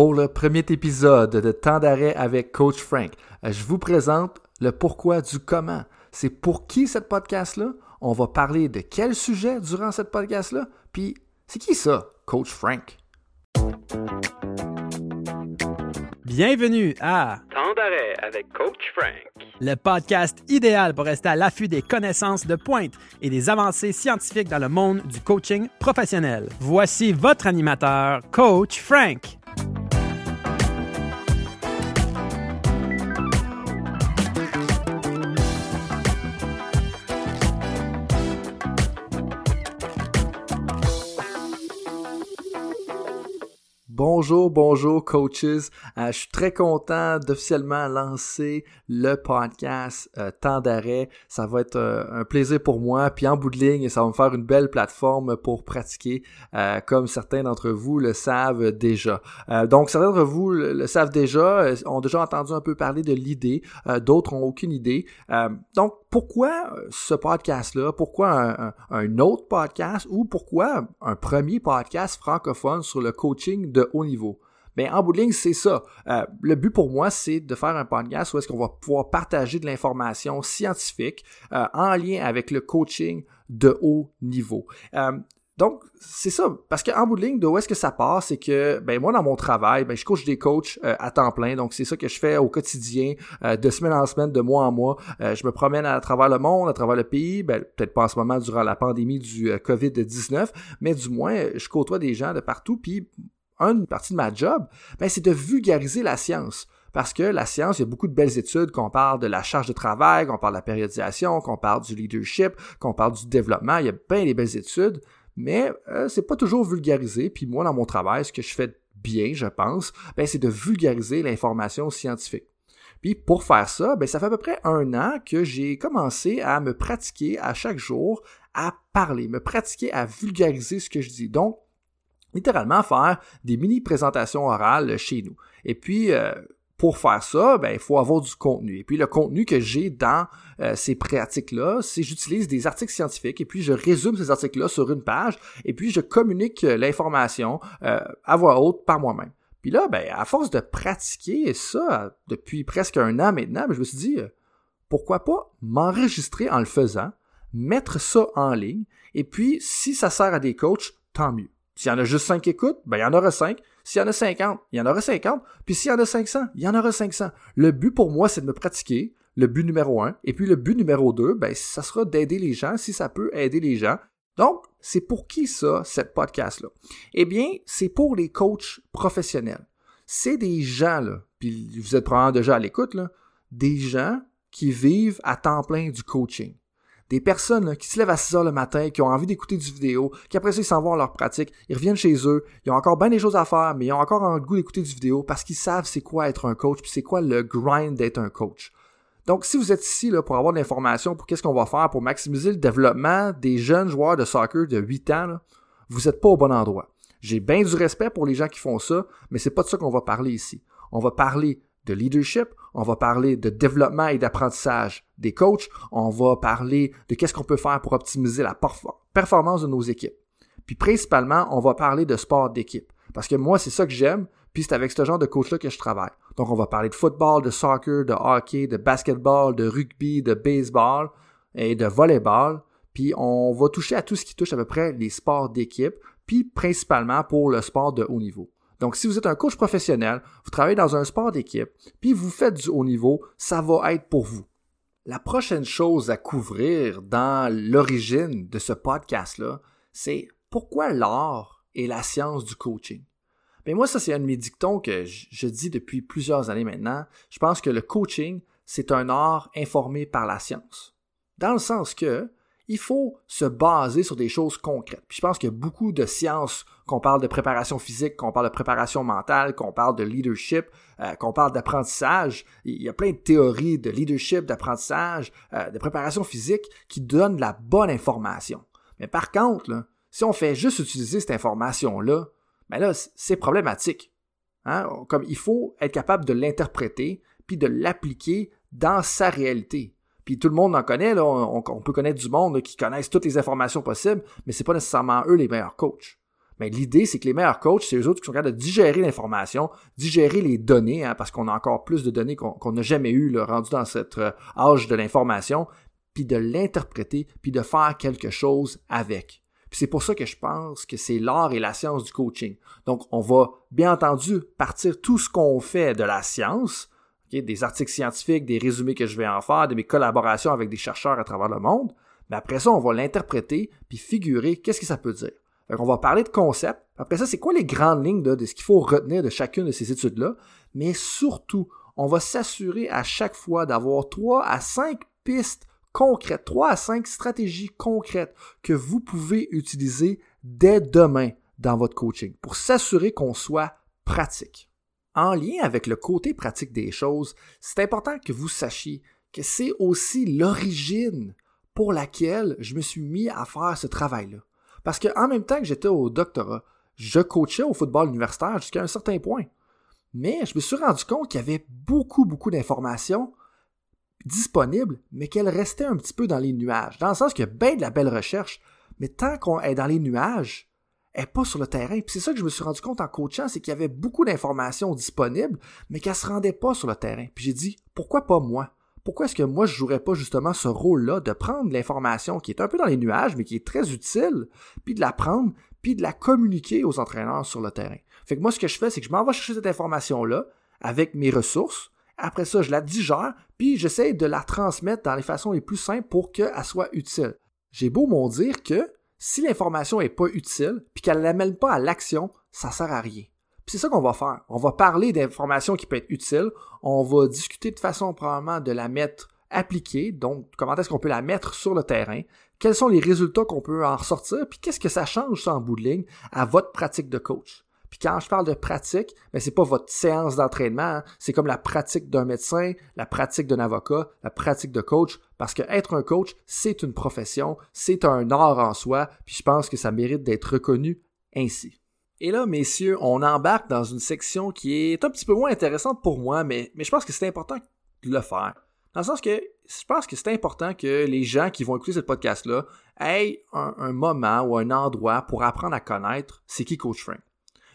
Pour le premier épisode de Temps d'arrêt avec Coach Frank, je vous présente le pourquoi du comment. C'est pour qui cette podcast-là? On va parler de quel sujet durant cette podcast-là? Puis, c'est qui ça, Coach Frank? Bienvenue à Temps d'arrêt avec Coach Frank, le podcast idéal pour rester à l'affût des connaissances de pointe et des avancées scientifiques dans le monde du coaching professionnel. Voici votre animateur, Coach Frank. Bonjour, bonjour coaches. Euh, je suis très content d'officiellement lancer le podcast euh, Temps d'arrêt. Ça va être euh, un plaisir pour moi. Puis en bout de ligne, ça va me faire une belle plateforme pour pratiquer, comme certains d'entre vous le savent déjà. donc certains d'entre vous le, savent déjà, ont déjà entendu un peu parler de l'idée. D'autres ont aucune idée. donc pourquoi ce podcast-là? Pourquoi un, autre podcast? Ou pourquoi un premier podcast francophone sur le coaching de haut niveau? Mais en bout de ligne, c'est ça. Euh, le but pour moi, c'est de faire un podcast où est-ce qu'on va pouvoir partager de l'information scientifique euh, en lien avec le coaching de haut niveau. Euh, donc, c'est ça. Parce qu'en bout de ligne, de où est-ce que ça passe, c'est que, ben, moi, dans mon travail, ben, je coach des coachs à temps plein. Donc, c'est ça que je fais au quotidien, de semaine en semaine, de mois en mois. Je me promène à travers le monde, à travers le pays. Ben, peut-être pas en ce moment durant la pandémie du COVID-19, mais du moins, je côtoie des gens de partout. Puis, une partie de ma job, ben, c'est de vulgariser la science. Parce que la science, il y a beaucoup de belles études, qu'on parle de la charge de travail, qu'on parle de la périodisation, qu'on parle du leadership, qu'on parle du développement. Il y a bien des belles études mais euh, c'est pas toujours vulgarisé. Puis moi, dans mon travail, ce que je fais bien, je pense, ben, c'est de vulgariser l'information scientifique. Puis pour faire ça, ben, ça fait à peu près un an que j'ai commencé à me pratiquer à chaque jour à parler, me pratiquer à vulgariser ce que je dis. Donc, littéralement faire des mini présentations orales chez nous. Et puis, euh, pour faire ça, ben, il faut avoir du contenu. Et puis le contenu que j'ai dans euh, ces pratiques-là, c'est j'utilise des articles scientifiques et puis je résume ces articles-là sur une page et puis je communique euh, l'information euh, à voix haute par moi-même. Puis là, ben, à force de pratiquer ça depuis presque un an maintenant, ben, je me suis dit, pourquoi pas m'enregistrer en le faisant, mettre ça en ligne, et puis si ça sert à des coachs, tant mieux. S'il y en a juste 5 écoutes, ben il y en aura 5. S'il y en a 50, il y en aura 50. Puis s'il y en a 500, il y en aura 500. Le but pour moi, c'est de me pratiquer, le but numéro un. Et puis le but numéro deux, ben, ça sera d'aider les gens si ça peut aider les gens. Donc, c'est pour qui ça, cette podcast-là? Eh bien, c'est pour les coachs professionnels. C'est des gens, là, puis vous êtes probablement déjà à l'écoute, là, des gens qui vivent à temps plein du coaching des personnes qui se lèvent à 6 heures le matin, qui ont envie d'écouter du vidéo, qui après ça, ils s'en vont à leur pratique, ils reviennent chez eux, ils ont encore bien des choses à faire, mais ils ont encore un goût d'écouter du vidéo parce qu'ils savent c'est quoi être un coach, puis c'est quoi le grind d'être un coach. Donc, si vous êtes ici pour avoir de l'information pour qu'est-ce qu'on va faire pour maximiser le développement des jeunes joueurs de soccer de 8 ans, vous n'êtes pas au bon endroit. J'ai bien du respect pour les gens qui font ça, mais c'est pas de ça qu'on va parler ici. On va parler de leadership, on va parler de développement et d'apprentissage des coachs, on va parler de qu'est-ce qu'on peut faire pour optimiser la performance de nos équipes. Puis principalement, on va parler de sport d'équipe. Parce que moi, c'est ça que j'aime, puis c'est avec ce genre de coach-là que je travaille. Donc, on va parler de football, de soccer, de hockey, de basketball, de rugby, de baseball et de volleyball. Puis on va toucher à tout ce qui touche à peu près les sports d'équipe, puis principalement pour le sport de haut niveau. Donc, si vous êtes un coach professionnel, vous travaillez dans un sport d'équipe, puis vous faites du haut niveau, ça va être pour vous. La prochaine chose à couvrir dans l'origine de ce podcast-là, c'est pourquoi l'art et la science du coaching. Mais moi, ça, c'est un de mes dictons que je dis depuis plusieurs années maintenant. Je pense que le coaching, c'est un art informé par la science. Dans le sens que, il faut se baser sur des choses concrètes. Je pense qu'il y a beaucoup de sciences, qu'on parle de préparation physique, qu'on parle de préparation mentale, qu'on parle de leadership, euh, qu'on parle d'apprentissage. Il y a plein de théories de leadership, d'apprentissage, euh, de préparation physique qui donnent la bonne information. Mais par contre, si on fait juste utiliser cette information-là, ben là, c'est problématique. Hein? Comme il faut être capable de l'interpréter puis de l'appliquer dans sa réalité. Puis tout le monde en connaît, on, peut connaître du monde qui connaissent toutes les informations possibles, mais c'est pas nécessairement eux les meilleurs coachs. Mais l'idée, c'est que les meilleurs coachs, c'est eux autres qui sont capables de digérer l'information, digérer les données, hein, parce qu'on a encore plus de données qu'on n'a jamais eu, là, rendu dans cette euh, âge de l'information, puis de l'interpréter, puis de faire quelque chose avec. C'est pour ça que je pense que c'est l'art et la science du coaching. Donc, on va bien entendu partir tout ce qu'on fait de la science, des articles scientifiques, des résumés que je vais en faire, de mes collaborations avec des chercheurs à travers le monde, mais après ça, on va l'interpréter puis figurer qu'est-ce que ça peut dire. on va parler de concepts. Après ça, c'est quoi les grandes lignes de ce qu'il faut retenir de chacune de ces études-là? Mais surtout, on va s'assurer à chaque fois d'avoir trois à cinq pistes concrètes, trois à cinq stratégies concrètes que vous pouvez utiliser dès demain dans votre coaching pour s'assurer qu'on soit pratique en lien avec le côté pratique des choses, c'est important que vous sachiez que c'est aussi l'origine pour laquelle je me suis mis à faire ce travail-là. Parce qu'en même temps que j'étais au doctorat, je coachais au football universitaire jusqu'à un certain point. Mais je me suis rendu compte qu'il y avait beaucoup, beaucoup d'informations disponibles, mais qu'elles restaient un petit peu dans les nuages. Dans le sens qu'il y a bien de la belle recherche, mais tant qu'on est dans les nuages, est pas sur le terrain. Puis c'est ça que je me suis rendu compte en coachant, c'est qu'il y avait beaucoup d'informations disponibles, mais qu'elles se rendaient pas sur le terrain. Puis j'ai dit, pourquoi pas moi? Pourquoi est-ce que moi je jouerais pas justement ce rôle-là de prendre l'information qui est un peu dans les nuages, mais qui est très utile, puis de la prendre, puis de la communiquer aux entraîneurs sur le terrain? Fait que moi, ce que je fais, c'est que je m'en vais chercher cette information-là avec mes ressources. Après ça, je la digère, puis j'essaie de la transmettre dans les façons les plus simples pour qu'elle soit utile. J'ai beau m'en dire que si l'information est pas utile, puis qu'elle ne l'amène pas à l'action, ça sert à rien. Puis c'est ça qu'on va faire. On va parler d'informations qui peuvent être utiles. On va discuter de façon probablement de la mettre appliquée. Donc, comment est-ce qu'on peut la mettre sur le terrain? Quels sont les résultats qu'on peut en ressortir? Puis qu'est-ce que ça change, ça, en bout de ligne, à votre pratique de coach? Puis quand je parle de pratique, ben c'est pas votre séance d'entraînement, hein. c'est comme la pratique d'un médecin, la pratique d'un avocat, la pratique de coach, parce que être un coach, c'est une profession, c'est un art en soi, puis je pense que ça mérite d'être reconnu ainsi. Et là, messieurs, on embarque dans une section qui est un petit peu moins intéressante pour moi, mais, mais je pense que c'est important de le faire. Dans le sens que je pense que c'est important que les gens qui vont écouter ce podcast-là aient un, un, moment ou un endroit pour apprendre à connaître c'est qui Coach Frank.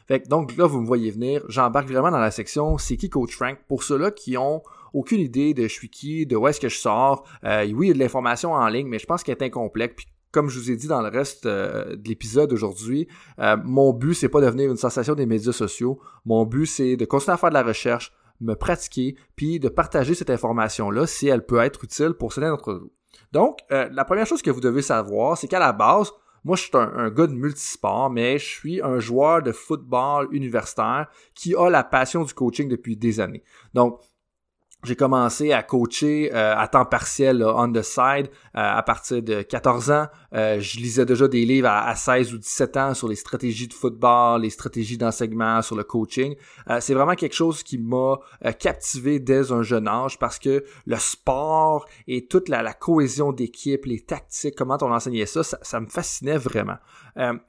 Fait donc là, vous me voyez venir, j'embarque vraiment dans la section c'est qui Coach Frank? Pour ceux-là qui ont aucune idée de je suis qui, de où est-ce que je sors. Euh, oui, il y a de l'information en ligne, mais je pense qu'elle est incomplète. Puis comme je vous ai dit dans le reste euh, de l'épisode aujourd'hui, euh, mon but c'est pas de devenir une sensation des médias sociaux. Mon but c'est de continuer à faire de la recherche, me pratiquer, puis de partager cette information-là si elle peut être utile pour certains d'entre vous. Donc, la première chose que vous devez savoir, c'est qu'à la base, moi, je suis un, gars de multisport, mais je suis un joueur de football universitaire qui a la passion du coaching depuis des années. Donc, j'ai commencé à coacher euh, à temps partiel on the side euh, à partir de 14 ans. Euh, je lisais déjà des livres à, 16 ou 17 ans sur les stratégies de football, les stratégies d'enseignement, sur le coaching. c'est vraiment quelque chose qui m'a captivé dès un jeune âge parce que le sport et toute la, cohésion d'équipe, les tactiques, comment on enseignait ça, ça me fascinait vraiment.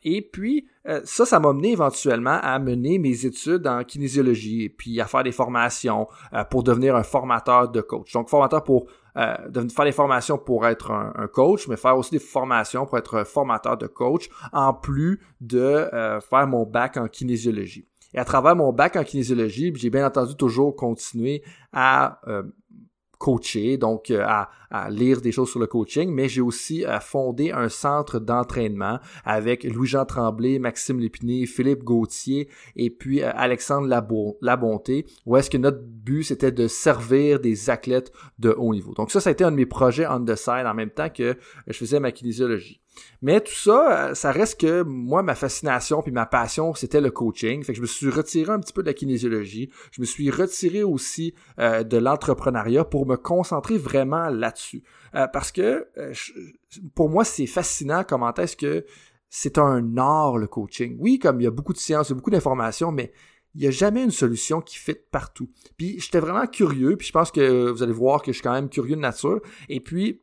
Et puis, euh, ça, ça m'a mené éventuellement à mener mes études en kinésiologie et puis à faire des formations euh, pour devenir un formateur de coach. Donc, formateur pour euh, faire des formations pour être un, coach, mais faire aussi des formations pour être formateur de coach, en plus de faire mon bac en kinésiologie. Et à travers mon bac en kinésiologie, j'ai bien entendu toujours continué à coacher, donc euh, à, lire des choses sur le coaching, mais j'ai aussi euh, fondé un centre d'entraînement avec Louis-Jean Tremblay, Maxime Lépiné, Philippe Gauthier et puis euh, Alexandre Labonté, où est-ce que notre but c'était de servir des athlètes de haut niveau. Donc ça, ça a été un de mes projets on the side en même temps que je faisais ma kinésiologie. Mais tout ça, euh, ça reste que moi, ma fascination puis ma passion, c'était le coaching. Fait que je me suis retiré un petit peu de la kinésiologie. Je me suis retiré aussi euh, de l'entrepreneuriat pour me concentrer vraiment là-dessus. Euh, parce que pour moi, c'est fascinant comment est-ce que c'est un art le coaching. Oui, comme il y a beaucoup de sciences, il y a beaucoup d'informations, mais il n'y a jamais une solution qui fit partout. Puis j'étais vraiment curieux, puis je pense que vous allez voir que je suis quand même curieux de nature. Et puis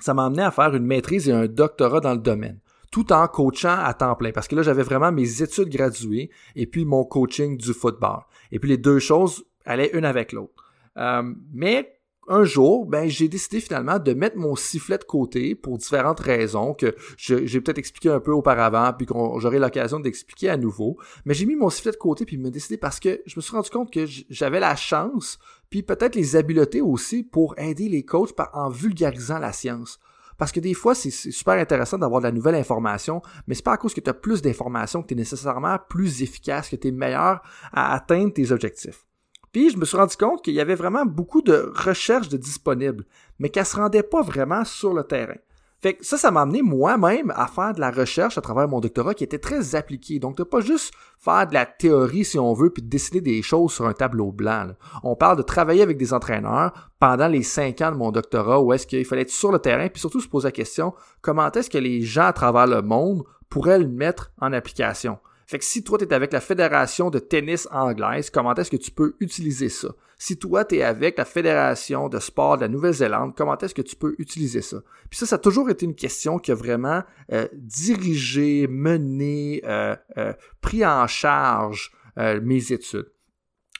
ça m'a amené à faire une maîtrise et un doctorat dans le domaine tout en coachant à temps plein. Parce que là, j'avais vraiment mes études graduées et puis mon coaching du football. Et puis les deux choses allaient une avec l'autre. Euh, mais un jour, ben, j'ai décidé finalement de mettre mon sifflet de côté pour différentes raisons que j'ai peut-être expliqué un peu auparavant, puis qu'on j'aurai l'occasion d'expliquer à nouveau. Mais j'ai mis mon sifflet de côté puis me décidé parce que je me suis rendu compte que j'avais la chance, puis peut-être les habiletés aussi pour aider les coachs en vulgarisant la science. Parce que des fois, c'est super intéressant d'avoir de la nouvelle information, mais c'est pas à cause que tu as plus d'informations que tu es nécessairement plus efficace, que tu es meilleur à atteindre tes objectifs. Puis je me suis rendu compte qu'il y avait vraiment beaucoup de recherches de disponibles, mais qu'elles se rendaient pas vraiment sur le terrain. Fait que ça, ça m'a amené moi-même à faire de la recherche à travers mon doctorat qui était très appliqué. Donc, de pas juste faire de la théorie, si on veut, puis de dessiner des choses sur un tableau blanc. On parle de travailler avec des entraîneurs pendant les cinq ans de mon doctorat où est-ce qu'il fallait être sur le terrain, puis surtout se poser la question, comment est-ce que les gens à travers le monde pourraient le mettre en application? Fait que si toi, tu es avec la Fédération de tennis anglaise, comment est-ce que tu peux utiliser ça? Si toi, tu es avec la Fédération de sport de la Nouvelle-Zélande, comment est-ce que tu peux utiliser ça? Puis ça, ça a toujours été une question qui a vraiment euh, dirigé, mené, euh, euh, pris en charge mes études.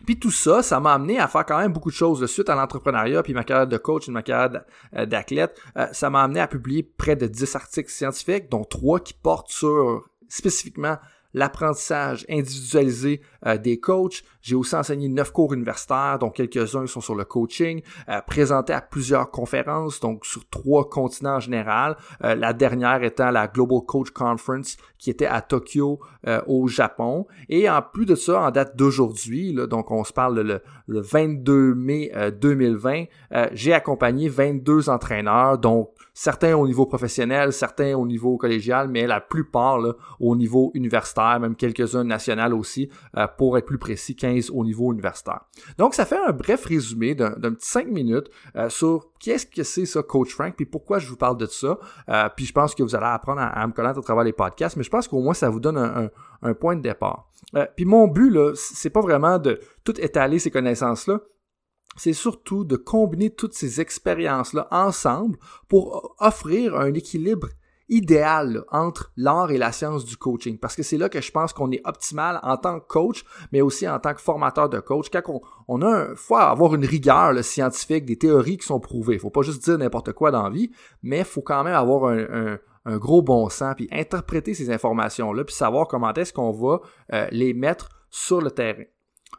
Puis tout ça, ça m'a amené à faire quand même beaucoup de choses. De suite à l'entrepreneuriat, puis ma carrière de coach et ma carrière d'athlète, ça m'a amené à publier près de 10 articles scientifiques, dont 3 qui portent sur spécifiquement l'apprentissage individualisé euh, des coachs. J'ai aussi enseigné neuf cours universitaires, dont quelques-uns sont sur le coaching, euh, présenté à plusieurs conférences, donc sur trois continents en général. Euh, la dernière étant la Global Coach Conference qui était à Tokyo au Japon. Et en plus de ça, en date d'aujourd'hui, donc on se parle le, le 22 mai 2020, j'ai accompagné 22 entraîneurs, donc certains au niveau professionnel, certains au niveau collégial, mais la plupart au niveau universitaire, même quelques-uns national aussi, euh, pour être plus précis, 15 au niveau universitaire. Donc, ça fait un bref résumé d'un petit 5 minutes euh, sur qu'est-ce que c'est ça, Coach Frank, puis pourquoi je vous parle de ça. Euh, puis je pense que vous allez apprendre à, me connaître à travers les podcasts, mais je pense qu'au moins ça vous donne un, un point de départ. puis mon but, là, c'est pas vraiment de tout étaler ces connaissances-là, c'est surtout de combiner toutes ces expériences-là ensemble pour offrir un équilibre idéal entre l'art et la science du coaching. Parce que c'est là que je pense qu'on est optimal en tant que coach, mais aussi en tant que formateur de coach. Quand on, a un, faut avoir une rigueur scientifique, des théories qui sont prouvées. Faut pas juste dire n'importe quoi dans la vie, mais faut quand même avoir un, gros bon sens, puis interpréter ces informations-là, puis savoir comment est-ce qu'on va euh, les mettre sur le terrain.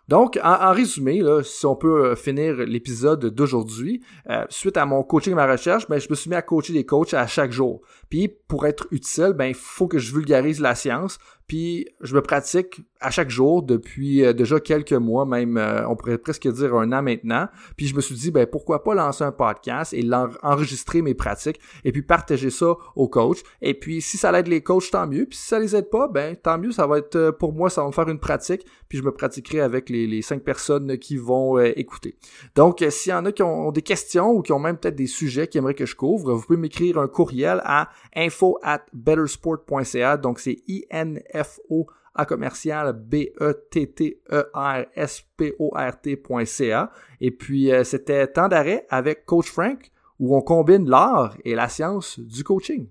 Donc, en, résumé, si on peut euh, finir l'épisode d'aujourd'hui, euh, suite à mon coaching et ma recherche, ben, je me suis mis à coacher des coachs à chaque jour. Puis, pour être utile, ben, il faut que je vulgarise la science, puis je me pratique à chaque jour depuis euh, déjà quelques mois, même euh, on pourrait presque dire un an maintenant. Puis je me suis dit, ben pourquoi pas lancer un podcast et enregistrer mes pratiques et puis partager ça aux coachs. Et puis si ça aide les coachs, tant mieux. Puis si ça les aide pas, ben tant mieux. Ça va être euh, pour moi, ça va me faire une pratique. Puis je me pratiquerai avec les, cinq personnes qui vont écouter. Donc s'il y en a qui ont, des questions ou qui ont même peut-être des sujets qui aimeraient que je couvre, vous pouvez m'écrire un courriel à info at bettersport.ca. Donc c'est i n F-O à commercial B-E-T-T-E-R-S-P-O-R-T.ca. Et puis, euh, c'était temps d'arrêt avec Coach Frank où on combine l'art et la science du coaching.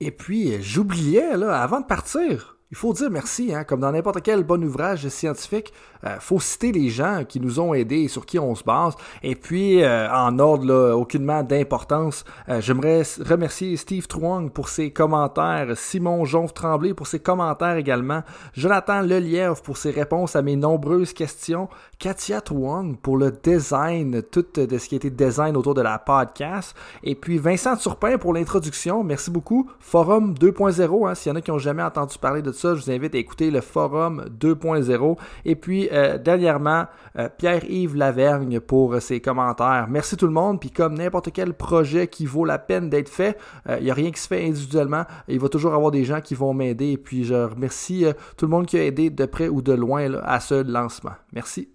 Et puis, j'oubliais, là, avant de partir, il faut dire merci, hein, comme dans n'importe quel bon ouvrage scientifique, euh, faut citer les gens qui nous ont aidés et sur qui on se base. Et puis, euh, en ordre, aucunement d'importance, euh, j'aimerais remercier Steve Truong pour ses commentaires, Simon Jonve Tremblay pour ses commentaires également, Jonathan Lelièvre pour ses réponses à mes nombreuses questions, Katia Truong pour le design, tout de ce qui été design autour de la podcast, et puis Vincent Turpin pour l'introduction. Merci beaucoup. Forum 2.0, hein, s'il y en a qui n'ont jamais entendu parler de ça, je vous invite à écouter le forum 2.0. Et puis, euh, dernièrement, euh, Pierre-Yves Lavergne pour ses commentaires. Merci tout le monde. Puis comme n'importe quel projet qui vaut la peine d'être fait, il euh, n'y a rien qui se fait individuellement. Il va toujours avoir des gens qui vont m'aider. Et puis, je remercie tout le monde qui a aidé de près ou de loin à ce lancement. Merci.